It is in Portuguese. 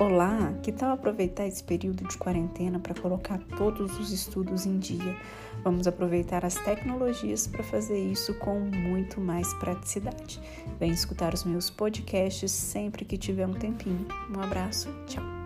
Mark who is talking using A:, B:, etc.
A: Olá, que tal aproveitar esse período de quarentena para colocar todos os estudos em dia? Vamos aproveitar as tecnologias para fazer isso com muito mais praticidade. Vem escutar os meus podcasts sempre que tiver um tempinho. Um abraço, tchau.